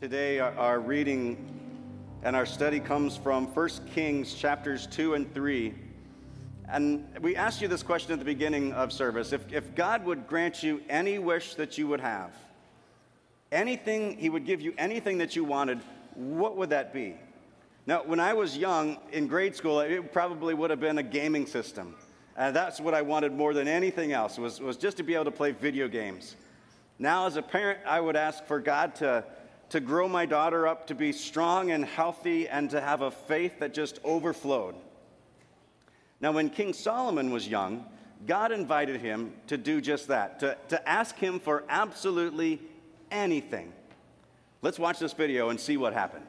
Today, our, reading and our study comes from 1 Kings chapters 2 and 3. And we asked you this question at the beginning of service if, if God would grant you any wish that you would have, anything, He would give you anything that you wanted, what would that be? Now, when I was young in grade school, it probably would have been a gaming system. And that's what I wanted more than anything else, was, was just to be able to play video games. Now, as a parent, I would ask for God to, to grow my daughter up to be strong and healthy and to have a faith that just overflowed. Now, when King Solomon was young, God invited him to do just that, to, to ask him for absolutely anything. Let's watch this video and see what happened.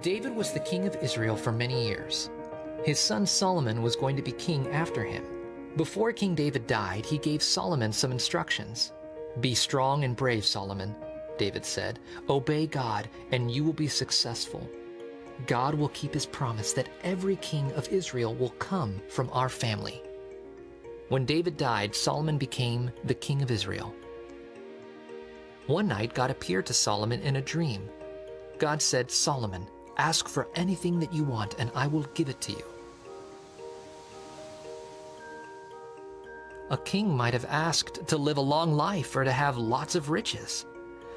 David was the king of Israel for many years. His son Solomon was going to be king after him. Before King David died, he gave Solomon some instructions. Be strong and brave, Solomon, David said. Obey God, and you will be successful. God will keep his promise that every king of Israel will come from our family. When David died, Solomon became the king of Israel. One night, God appeared to Solomon in a dream. God said, Solomon, Ask for anything that you want, and I will give it to you. A king might have asked to live a long life or to have lots of riches.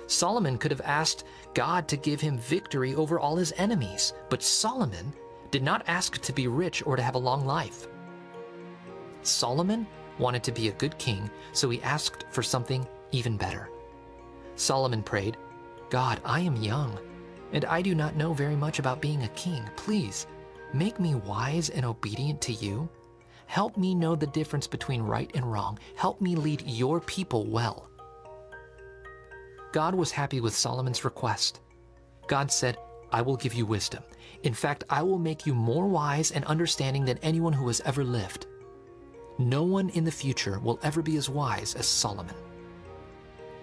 Solomon could have asked God to give him victory over all his enemies, but Solomon did not ask to be rich or to have a long life. Solomon wanted to be a good king, so he asked for something even better. Solomon prayed, God, I am young and I do not know very much about being a king. Please, make me wise and obedient to you. Help me know the difference between right and wrong. Help me lead your people well. God was happy with Solomon's request. God said, I will give you wisdom. In fact, I will make you more wise and understanding than anyone who has ever lived. No one in the future will ever be as wise as Solomon.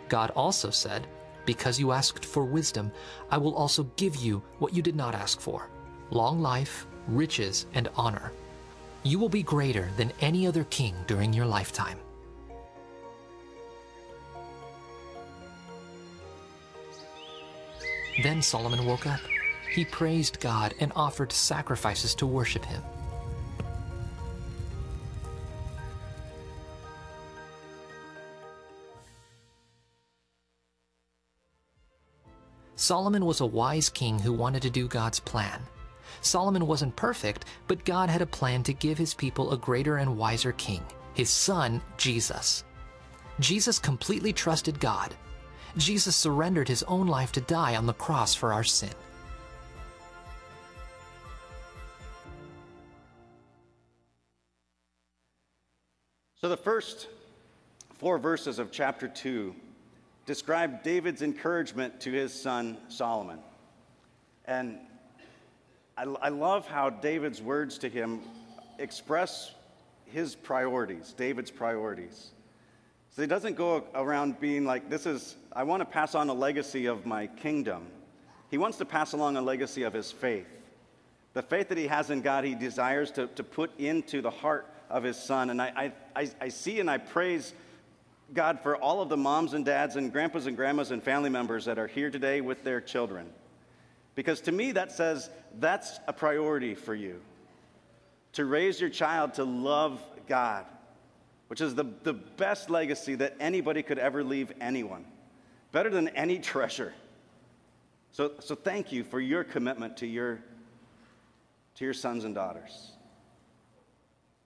God also said, because you asked for wisdom, I will also give you what you did not ask for long life, riches, and honor. You will be greater than any other king during your lifetime. Then Solomon woke up. He praised God and offered sacrifices to worship him. Solomon was a wise king who wanted to do God's plan. Solomon wasn't perfect, but God had a plan to give his people a greater and wiser king, his son, Jesus. Jesus completely trusted God. Jesus surrendered his own life to die on the cross for our sin. So, the first four verses of chapter 2 describe David's encouragement to his son Solomon. And I, I, love how David's words to him express his priorities, David's priorities. So he doesn't go around being like, this is, I want to pass on a legacy of my kingdom. He wants to pass along a legacy of his faith. The faith that he has in God, he desires to, to put into the heart of his son. And I, I, I see and I praise God, for all of the moms and dads and grandpas and grandmas and family members that are here today with their children. Because to me, that says that's a priority for you to raise your child to love God, which is the, the best legacy that anybody could ever leave anyone, better than any treasure. So, so thank you for your commitment to your, to your sons and daughters.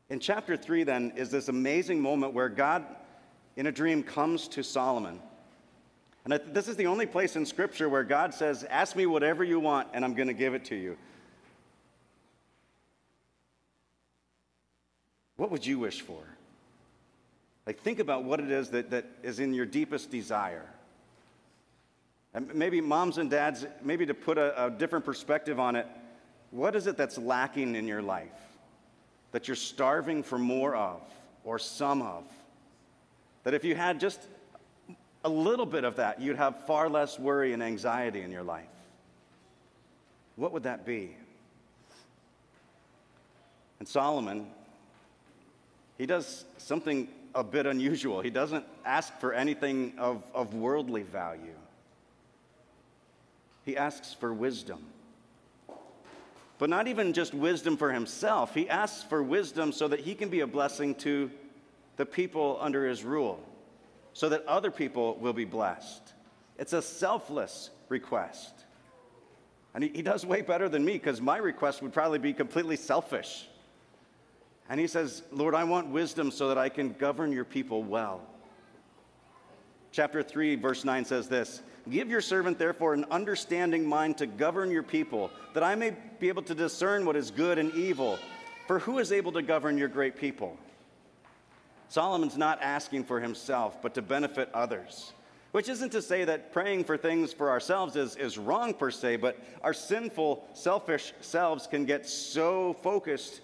In chapter 3, then, is this amazing moment where God in a dream comes to Solomon. And this is the only place in Scripture where God says, Ask me whatever you want, and I'm going to give it to you. What would you wish for? Like, think about what it is that, that is in your deepest desire. And maybe moms and dads, maybe to put a, a different perspective on it, what is it that's lacking in your life that you're starving for more of or some of? That if you had just a little bit of that, you'd have far less worry and anxiety in your life. What would that be? And Solomon he does something a bit unusual. He doesn't ask for anything of, of worldly value, he asks for wisdom. But not even just wisdom for himself, he asks for wisdom so that he can be a blessing to the people under his rule, so that other people will be blessed. It's a selfless request. And he, he does way better than me because my request would probably be completely selfish. And he says, Lord, I want wisdom so that I can govern your people well. Chapter 3, verse 9 says this Give your servant, therefore, an understanding mind to govern your people, that I may be able to discern what is good and evil. For who is able to govern your great people? Solomon's not asking for himself, but to benefit others. Which isn't to say that praying for things for ourselves is, is wrong per se, but our sinful, selfish selves can get so focused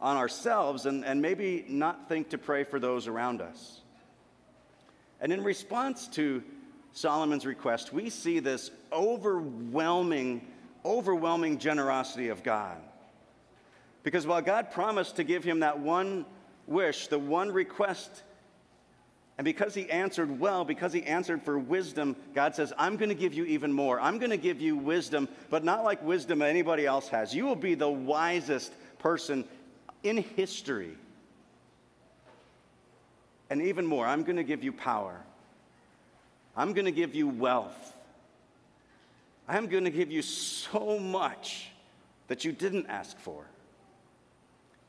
on ourselves and, and maybe not think to pray for those around us. And in response to Solomon's request, we see this overwhelming, overwhelming generosity of God. Because while God promised to give him that one wish, the one request, and because he answered well, because he answered for wisdom, God says, I'm going to give you even more. I'm going to give you wisdom, but not like wisdom anybody else has. You will be the wisest person in history. And even more, I'm going to give you power. I'm going to give you wealth. I'm going to give you so much that you didn't ask for.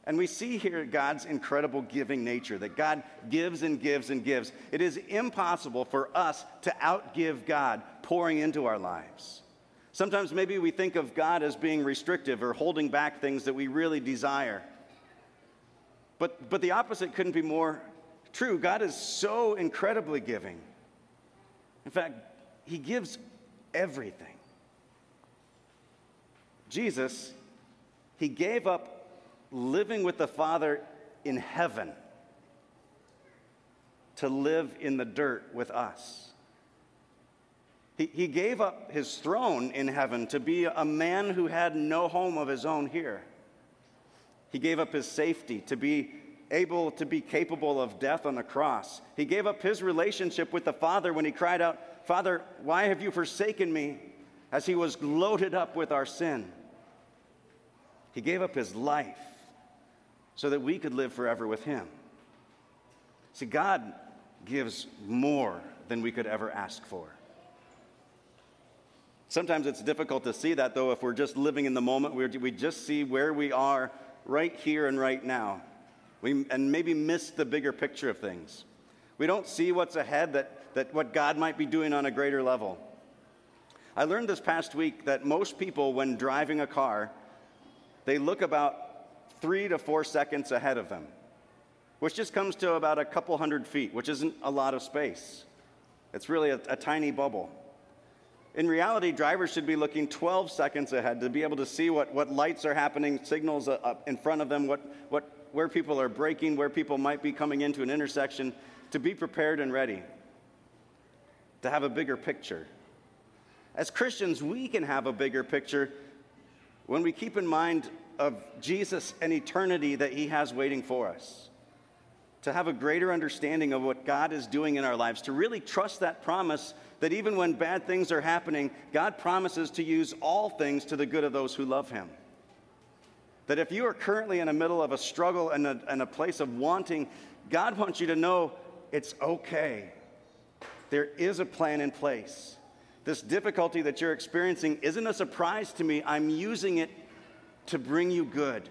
And we see here God's incredible giving nature, that God gives and gives and gives. It is impossible for us to outgive God pouring into our lives. Sometimes maybe we think of God as being restrictive or holding back things that we really desire. But, but the opposite couldn't be more true. God is so incredibly giving. In fact, He gives everything. Jesus, He gave up living with the Father in heaven to live in the dirt with us. He, he gave up his throne in heaven to be a man who had no home of his own here. He gave up his safety to be able to be capable of death on the cross. He gave up his relationship with the Father when he cried out, Father, why have you forsaken me? As he was loaded up with our sin. He gave up his life so that we could live forever with Him. See, God gives more than we could ever ask for. Sometimes it's difficult to see that, though, if we're just living in the moment. we just see where we are right here and right now. We, and maybe miss the bigger picture of things. We don't see what's ahead, that, that what God might be doing on a greater level. I learned this past week that most people, when driving a car, they look about three to four seconds ahead of them, which just comes to about a couple hundred feet, which isn't a lot of space. It's really a, a tiny bubble. In reality, drivers should be looking 12 seconds ahead to be able to see what, what lights are happening, signals up in front of them, what, what, where people are braking, where people might be coming into an intersection, to be prepared and ready, to have a bigger picture. As Christians, we can have a bigger picture when we keep in mind of Jesus and eternity that He has waiting for us. To have a greater understanding of what God is doing in our lives, to really trust that promise that even when bad things are happening, God promises to use all things to the good of those who love Him. That if you are currently in the middle of a struggle and a, and a place of wanting, God wants you to know it's okay. There is a plan in place. This difficulty that you're experiencing isn't a surprise to me. I'm using it to bring you good.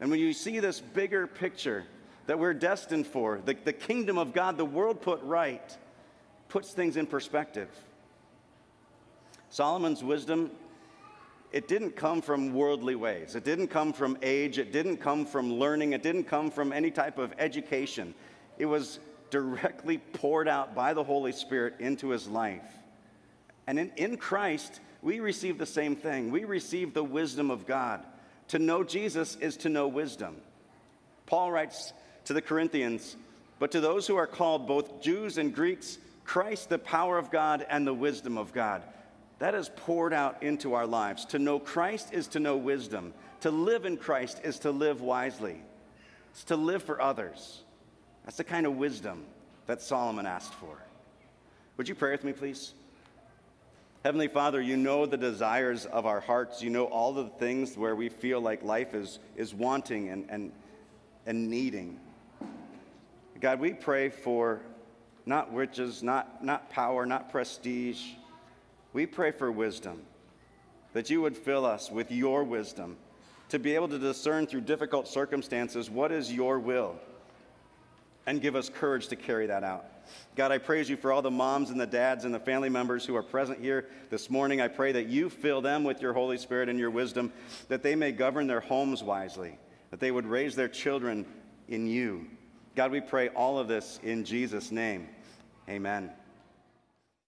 And when you see this bigger picture that we're destined for, the, the kingdom of God, the world put right, puts things in perspective. Solomon's wisdom, it didn't come from worldly ways. It didn't come from age. It didn't come from learning. It didn't come from any type of education. It was directly poured out by the Holy Spirit into his life. And in, in Christ, we receive the same thing. We receive the wisdom of God. To know Jesus is to know wisdom. Paul writes to the Corinthians, but to those who are called, both Jews and Greeks, Christ, the power of God and the wisdom of God. That is poured out into our lives. To know Christ is to know wisdom. To live in Christ is to live wisely. It's to live for others. That's the kind of wisdom that Solomon asked for. Would you pray with me, please? Heavenly Father, you know the desires of our hearts. You know all the things where we feel like life is, is wanting and, and, and needing. God, we pray for not riches, not, not power, not prestige. We pray for wisdom, that you would fill us with your wisdom to be able to discern through difficult circumstances what is your will and give us courage to carry that out. God, I praise you for all the moms and the dads and the family members who are present here this morning. I pray that you fill them with your Holy Spirit and your wisdom, that they may govern their homes wisely, that they would raise their children in you. God, we pray all of this in Jesus' name. Amen.